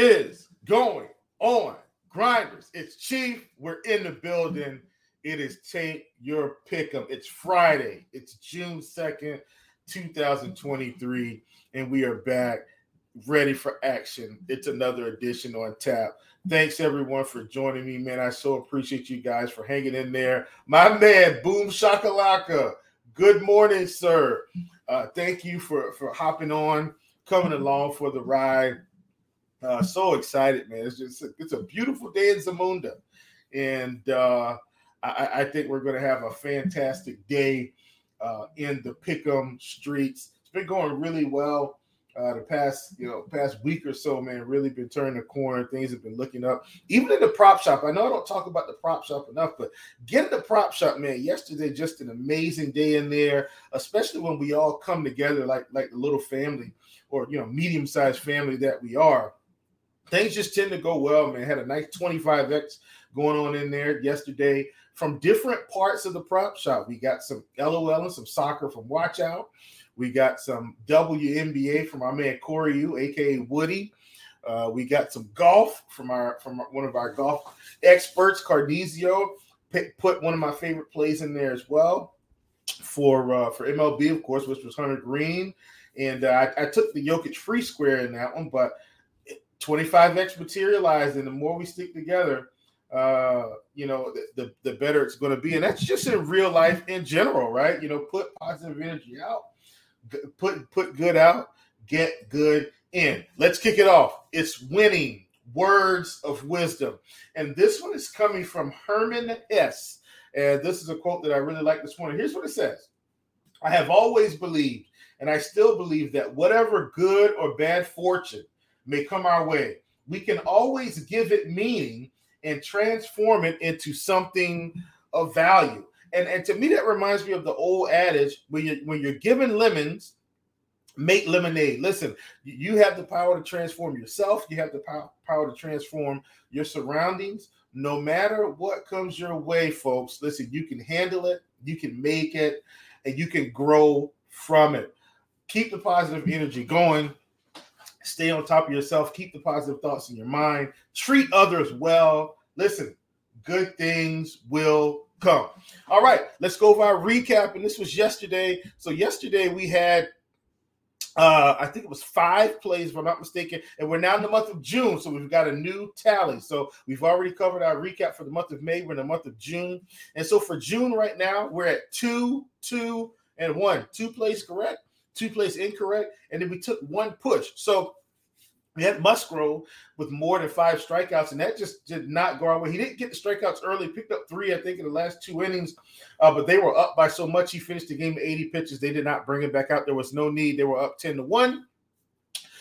Is going on, grinders? It's Chief. We're in the building. It is take your pick'em. It's Friday. It's June second, two thousand twenty-three, and we are back, ready for action. It's another edition on tap. Thanks everyone for joining me, man. I so appreciate you guys for hanging in there. My man, Boom Shakalaka. Good morning, sir. Uh, thank you for for hopping on, coming along for the ride. Uh, so excited, man! It's just it's a beautiful day in Zamunda, and uh, I, I think we're going to have a fantastic day uh, in the Pick'em streets. It's been going really well uh, the past you know past week or so, man. Really been turning the corner. Things have been looking up. Even in the prop shop, I know I don't talk about the prop shop enough, but get in the prop shop, man. Yesterday, just an amazing day in there, especially when we all come together like like the little family or you know medium sized family that we are things just tend to go well, man. Had a nice 25x going on in there yesterday from different parts of the prop shop. We got some LOL and some soccer from Watch Out. We got some WNBA from our man Corey U, aka Woody. Uh, we got some golf from our from one of our golf experts, Cardizio. Put one of my favorite plays in there as well for uh, for MLB, of course, which was Hunter Greene. And uh, I, I took the Jokic free square in that one, but 25x materialized, and the more we stick together, uh, you know, the, the, the better it's going to be. And that's just in real life in general, right? You know, put positive energy out, put put good out, get good in. Let's kick it off. It's winning words of wisdom, and this one is coming from Herman S. And this is a quote that I really like this morning. Here's what it says: "I have always believed, and I still believe that whatever good or bad fortune." May come our way, we can always give it meaning and transform it into something of value. And, and to me, that reminds me of the old adage when you when you're given lemons, make lemonade. Listen, you have the power to transform yourself. You have the power to transform your surroundings. No matter what comes your way, folks, listen, you can handle it, you can make it, and you can grow from it. Keep the positive energy going Stay on top of yourself. Keep the positive thoughts in your mind. Treat others well. Listen, good things will come. All right, let's go over our recap. And this was yesterday. So, yesterday we had uh, I think it was five plays, if I'm not mistaken. And we're now in the month of June, so we've got a new tally. So we've already covered our recap for the month of May. We're in the month of June. And so for June right now, we're at two, two, and one. Two plays correct, two plays incorrect, and then we took one push. So we had Musgrove with more than five strikeouts, and that just did not go our way. He didn't get the strikeouts early, picked up three, I think, in the last two innings, uh, but they were up by so much. He finished the game 80 pitches. They did not bring him back out. There was no need. They were up 10 to 1.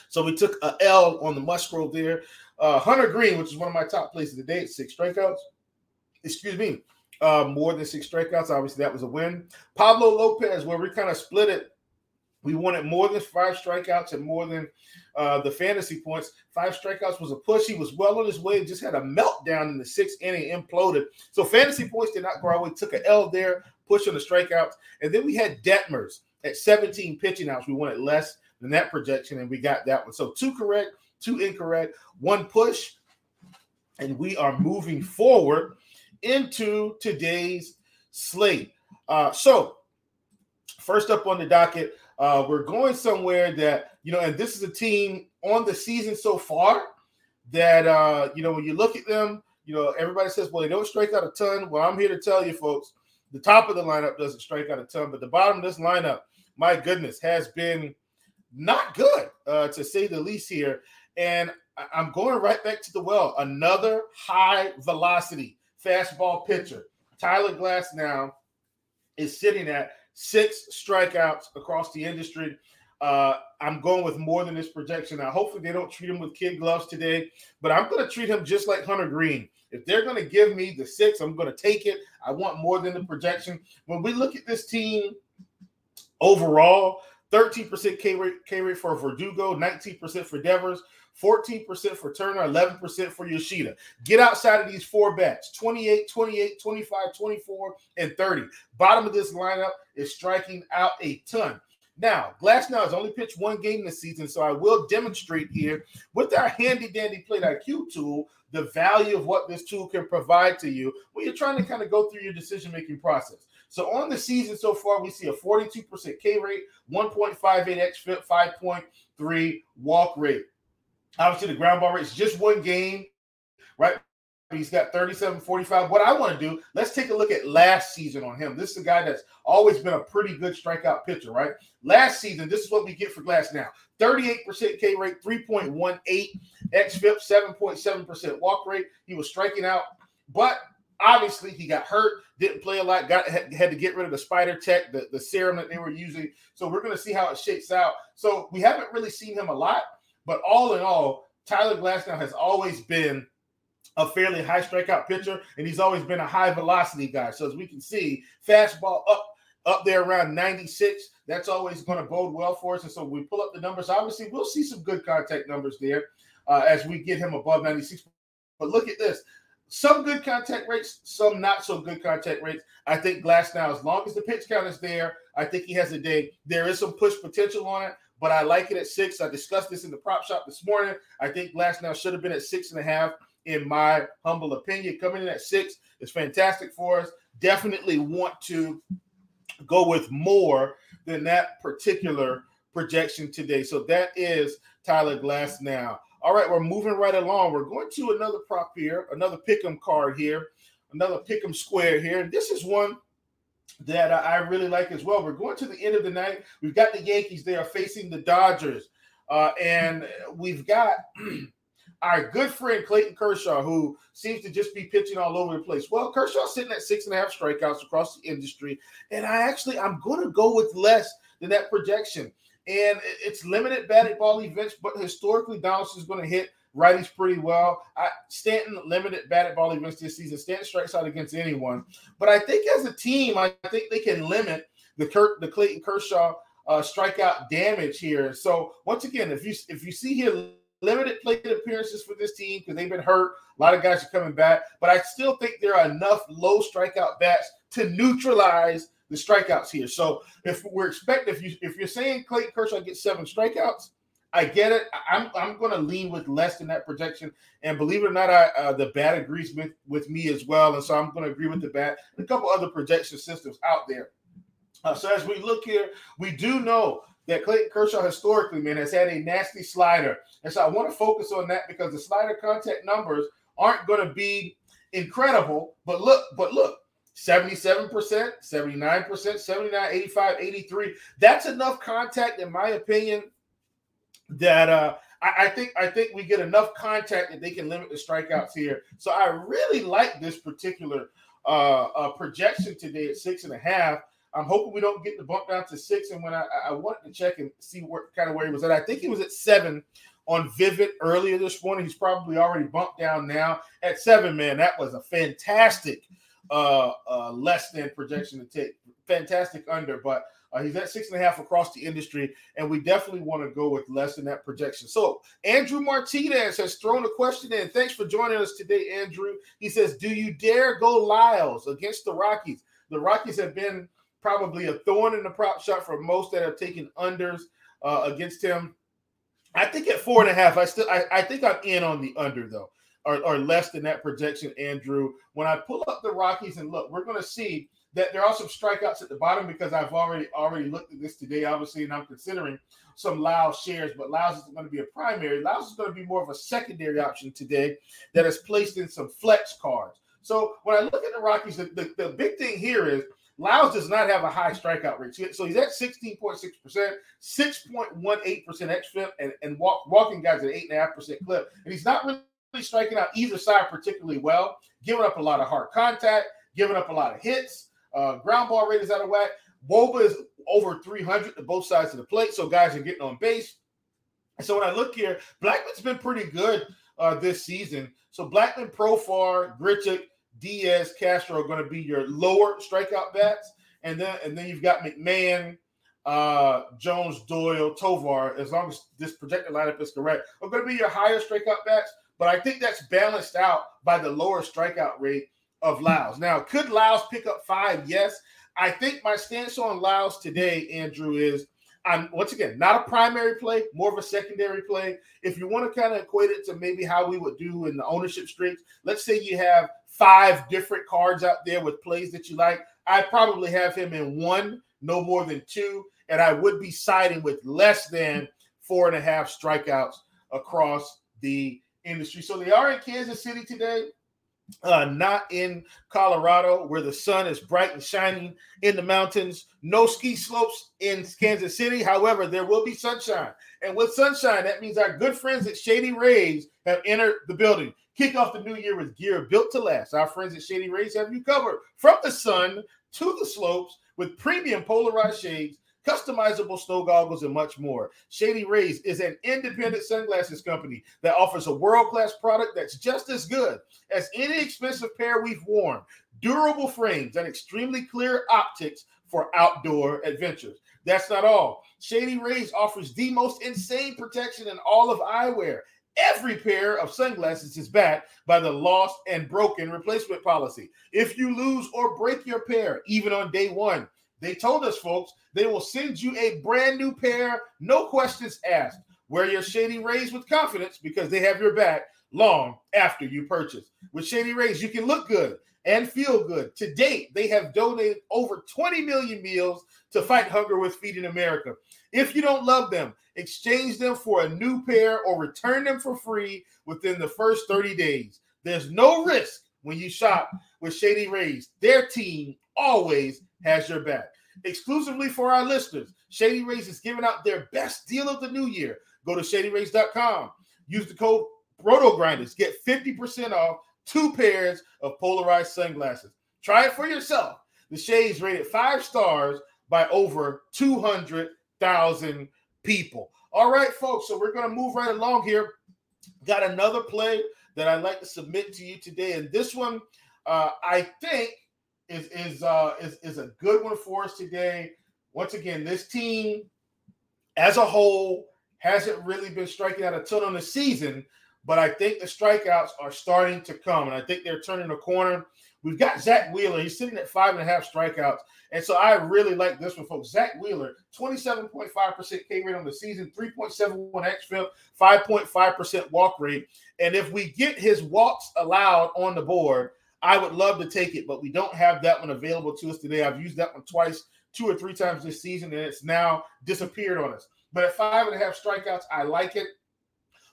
So we took a L on the Musgrove there. Uh, Hunter Greene, which is one of my top plays of the day, six strikeouts. Excuse me, uh, more than six strikeouts. Obviously, that was a win. Pablo Lopez, where we kind of split it we wanted more than five strikeouts and more than uh, the fantasy points. Five strikeouts was a push. He was well on his way. Just had a meltdown in the sixth inning, imploded. So fantasy points did not go our way. Took an L there, push on the strikeouts, and then we had Detmers at 17 pitching outs. We wanted less than that projection, and we got that one. So two correct, two incorrect, one push, and we are moving forward into today's slate. Uh, so first up on the docket. Uh, we're going somewhere that, you know, and this is a team on the season so far that, uh, you know, when you look at them, you know, everybody says, well, they don't strike out a ton. Well, I'm here to tell you, folks, the top of the lineup doesn't strike out a ton, but the bottom of this lineup, my goodness, has been not good, uh, to say the least here. And I'm going right back to the well. Another high velocity fastball pitcher. Tyler Glasnow is sitting at six strikeouts across the industry. Uh, I'm going with more than this projection. Now, hopefully, they don't treat him with kid gloves today, but I'm going to treat him just like Hunter Greene. If they're going to give me the six, I'm going to take it. I want more than the projection. When we look at this team overall, 13% K rate, K rate for Verdugo, 19% for Devers, 14% for Turner, 11% for Yoshida. Get outside of these four bats 28, 28, 25, 24, and 30. Bottom of this lineup is striking out a ton. Now, Glasnow has only pitched one game this season, so I will demonstrate here with our handy dandy plate IQ tool the value of what this tool can provide to you when you're trying to kind of go through your decision making process. So on the season so far, we see a 42% K rate, 1.58 xFIP, 5.3 walk rate. Obviously, the ground ball rate is just one game, right? He's got 37 45. What I want to do, let's take a look at last season on him. This is a guy that's always been a pretty good strikeout pitcher, right? Last season, this is what we get for Glasnow 38% K rate, 3.18 XFIP, 7.7% walk rate. He was striking out, but obviously he got hurt, didn't play a lot, got had, had to get rid of the Spider Tack, the, the serum that they were using. So we're going to see how it shakes out. So we haven't really seen him a lot, but all in all, Tyler Glasnow has always been a fairly high strikeout pitcher, and he's always been a high velocity guy. So as we can see, fastball up up there around 96. That's always going to bode well for us. And so we pull up the numbers. Obviously, we'll see some good contact numbers there uh, as we get him above 96. But look at this. Some good contact rates, some not so good contact rates. I think Glasnow, as long as the pitch count is there, I think he has a day. There is some push potential on it, but I like it at six. I discussed this in the prop shop this morning. I think Glasnow should have been at six and a half in my humble opinion. Coming in at six is fantastic for us. Definitely want to go with more than that particular projection today. So that is Tyler Glasnow. All right, we're moving right along. We're going to another prop here, another pick'em card here, another pick'em square here. And this is one that I really like as well. We're going to the end of the night. We've got the Yankees. They are facing the Dodgers. Uh, and we've got our good friend Clayton Kershaw, who seems to just be pitching all over the place. Well, Kershaw's sitting at six and a half strikeouts across the industry, and I actually I'm going to go with less than that projection. And it's limited batted ball events, but historically Donaldson is going to hit righties pretty well. I, Stanton limited batted ball events this season. Stanton strikes out against anyone, but I think as a team, I think they can limit the Kurt, the Clayton Kershaw uh, strikeout damage here. So once again, if you if you see here limited plate appearances for this team because they've been hurt. A lot of guys are coming back, but I still think there are enough low strikeout bats to neutralize the strikeouts here. So if we're expecting, if you if you're saying Clayton Kershaw gets seven strikeouts, I get it. I'm I'm going to lean with less than that projection, and believe it or not, I uh, the bat agrees with with me as well, and so I'm going to agree with the bat and a couple other projection systems out there. Uh, so as we look here, we do know that Clayton Kershaw historically, man, has had a nasty slider. And so I want to focus on that because the slider contact numbers aren't going to be incredible. But look, but look, 77%, 79%, 79, 85, 83. That's enough contact, in my opinion, that uh I, I think I think we get enough contact that they can limit the strikeouts here. So I really like this particular uh, uh projection today at six and a half. I'm hoping we don't get the bump down to six. And when I, I wanted to check and see what kind of where he was at, I think he was at seven on Vivid earlier this morning. He's probably already bumped down now at seven. Man, that was a fantastic uh, uh less than projection to take. Fantastic under, but uh, he's at six and a half across the industry, and we definitely want to go with less than that projection. So, Andrew Martinez has thrown a question in. Thanks for joining us today, Andrew. He says, Do you dare go Lyles against the Rockies? The Rockies have been probably a thorn in the prop shop for most that have taken unders uh, against him. I think at four and a half, I still I, I think I'm in on the under though, or, or less than that projection, Andrew. When I pull up the Rockies and look, we're gonna see that there are some strikeouts at the bottom because I've already already looked at this today, obviously, and I'm considering some Lyles shares, but Lyles is going to be a primary. Lyles is going to be more of a secondary option today that is placed in some flex cards. So when I look at the Rockies, the, the, the big thing here is Lyles does not have a high strikeout rate. So he's at 16.6%, 6.18% xFIP, and, and walk, walking guys at 8.5% clip. And he's not really striking out either side particularly well, giving up a lot of hard contact, giving up a lot of hits. Uh, ground ball rate is out of whack. Woba is over 300 to both sides of the plate, so guys are getting on base. And so when I look here, Blackmon's been pretty good uh, this season. So Blackmon, Profar, Grichuk, Diaz, Castro are going to be your lower strikeout bats, and then and then you've got McMahon, uh, Jones, Doyle, Tovar. As long as this projected lineup is correct, are going to be your higher strikeout bats. But I think that's balanced out by the lower strikeout rate of Lyles. Now, could Lyles pick up five? Yes. I think my stance on Lyles today, Andrew, is I'm once again not a primary play, more of a secondary play. If you want to kind of equate it to maybe how we would do in the ownership streaks, let's say you have five different cards out there with plays that you like. I probably have him in one, no more than two, and I would be siding with less than four and a half strikeouts across the industry. So they are in Kansas City today uh, not in Colorado, where the sun is bright and shining in the mountains. No ski slopes in Kansas City. However, there will be sunshine. And with sunshine, that means our good friends at Shady Rays have entered the building. Kick off the new year with gear built to last. Our friends at Shady Rays have you covered from the sun to the slopes with premium polarized shades customizable snow goggles, and much more. Shady Rays is an independent sunglasses company that offers a world class product that's just as good as any expensive pair we've worn. Durable frames and extremely clear optics for outdoor adventures. That's not all. Shady Rays offers the most insane protection in all of eyewear. Every pair of sunglasses is backed by the lost and broken replacement policy. If you lose or break your pair, even on day one, they told us, folks, they will send you a brand new pair, no questions asked. Wear your Shady Rays with confidence because they have your back long after you purchase. With Shady Rays, you can look good and feel good. To date, they have donated over 20 million meals to fight hunger with Feeding America. If you don't love them, exchange them for a new pair or return them for free within the first 30 days. There's no risk when you shop with Shady Rays. Their team always has your back. Exclusively for our listeners, Shady Rays is giving out their best deal of the new year. Go to shadyrays.com. Use the code Roto Grinders. Get 50% off two pairs of polarized sunglasses. Try it for yourself. The shades rated five stars by over 200,000 people. All right, folks. So we're going to move right along here. Got another play that I'd like to submit to you today. And this one, uh, I think, is is uh is, is a good one for us today. Once again, this team as a whole hasn't really been striking out a ton on the season, but I think the strikeouts are starting to come, and I think they're turning the corner. We've got Zach Wheeler. He's sitting at five and a half strikeouts. And so I really like this one, folks. Zach Wheeler, 27.5% K rate on the season, 3.71 xFIP, 5.5% walk rate. And if we get his walks allowed on the board, I would love to take it, but we don't have that one available to us today. I've used that one twice, two or three times this season, and it's now disappeared on us. But at five and a half strikeouts, I like it.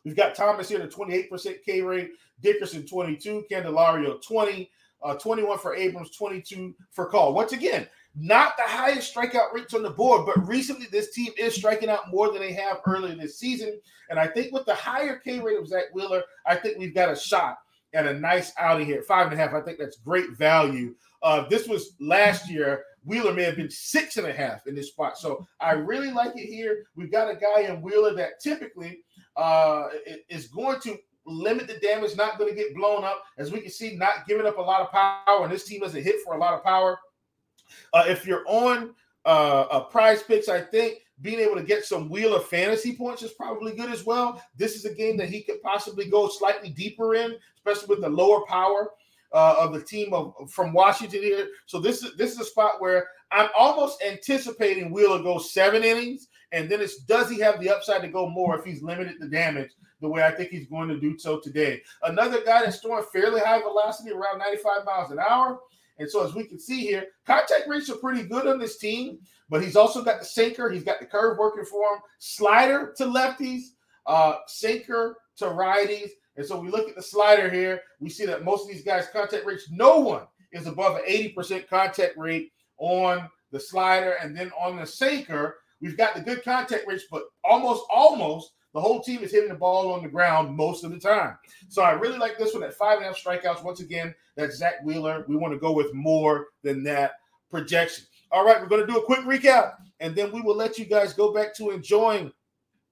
We've got Thomas here at 28% K rate, Dickerson 22, Candelario 20, uh, 21 for Abrams, 22 for Call. Once again, not the highest strikeout rates on the board, but recently this team is striking out more than they have earlier this season. And I think with the higher K rate of Zach Wheeler, I think we've got a shot and a nice outing here. Five and a half. I think that's great value. Uh, this was last year. Wheeler may have been six and a half in this spot. So I really like it here. We've got a guy in Wheeler that typically uh, is going to limit the damage, not going to get blown up. As we can see, not giving up a lot of power. And this team doesn't hit for a lot of power. Uh, if you're on uh, a prize picks, I think being able to get some Wheeler fantasy points is probably good as well. This is a game that he could possibly go slightly deeper in, especially with the lower power uh, of the team of, from Washington here. So this is this is a spot where I'm almost anticipating Wheeler goes seven innings, and then it's does he have the upside to go more if he's limited the damage the way I think he's going to do so today. Another guy that's throwing fairly high velocity, around 95 miles an hour. And so, as we can see here, contact rates are pretty good on this team, but he's also got the sinker. He's got the curve working for him, slider to lefties, uh, sinker to righties. And so, we look at the slider here. We see that most of these guys' contact rates, no one is above an 80% contact rate on the slider. And then on the sinker, we've got the good contact rates, but almost, almost the whole team is hitting the ball on the ground most of the time. So I really like this one at five and a half strikeouts. Once again, that's Zach Wheeler. We want to go with more than that projection. All right, we're going to do a quick recap, and then we will let you guys go back to enjoying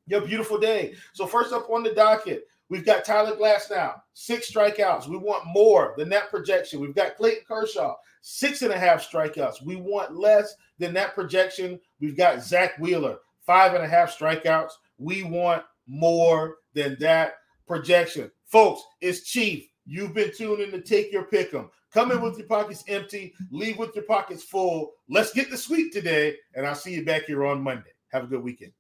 your beautiful day. So first up on the docket, we've got Tyler Glasnow, six strikeouts. We want more than that projection. We've got Clayton Kershaw, six and a half strikeouts. We want less than that projection. We've got Zach Wheeler, five and a half strikeouts. We want more than that projection. Folks, it's Chief. You've been tuning to take your pick 'em. Come in with your pockets empty, leave with your pockets full. Let's get the sweep today, and I'll see you back here on Monday. Have a good weekend.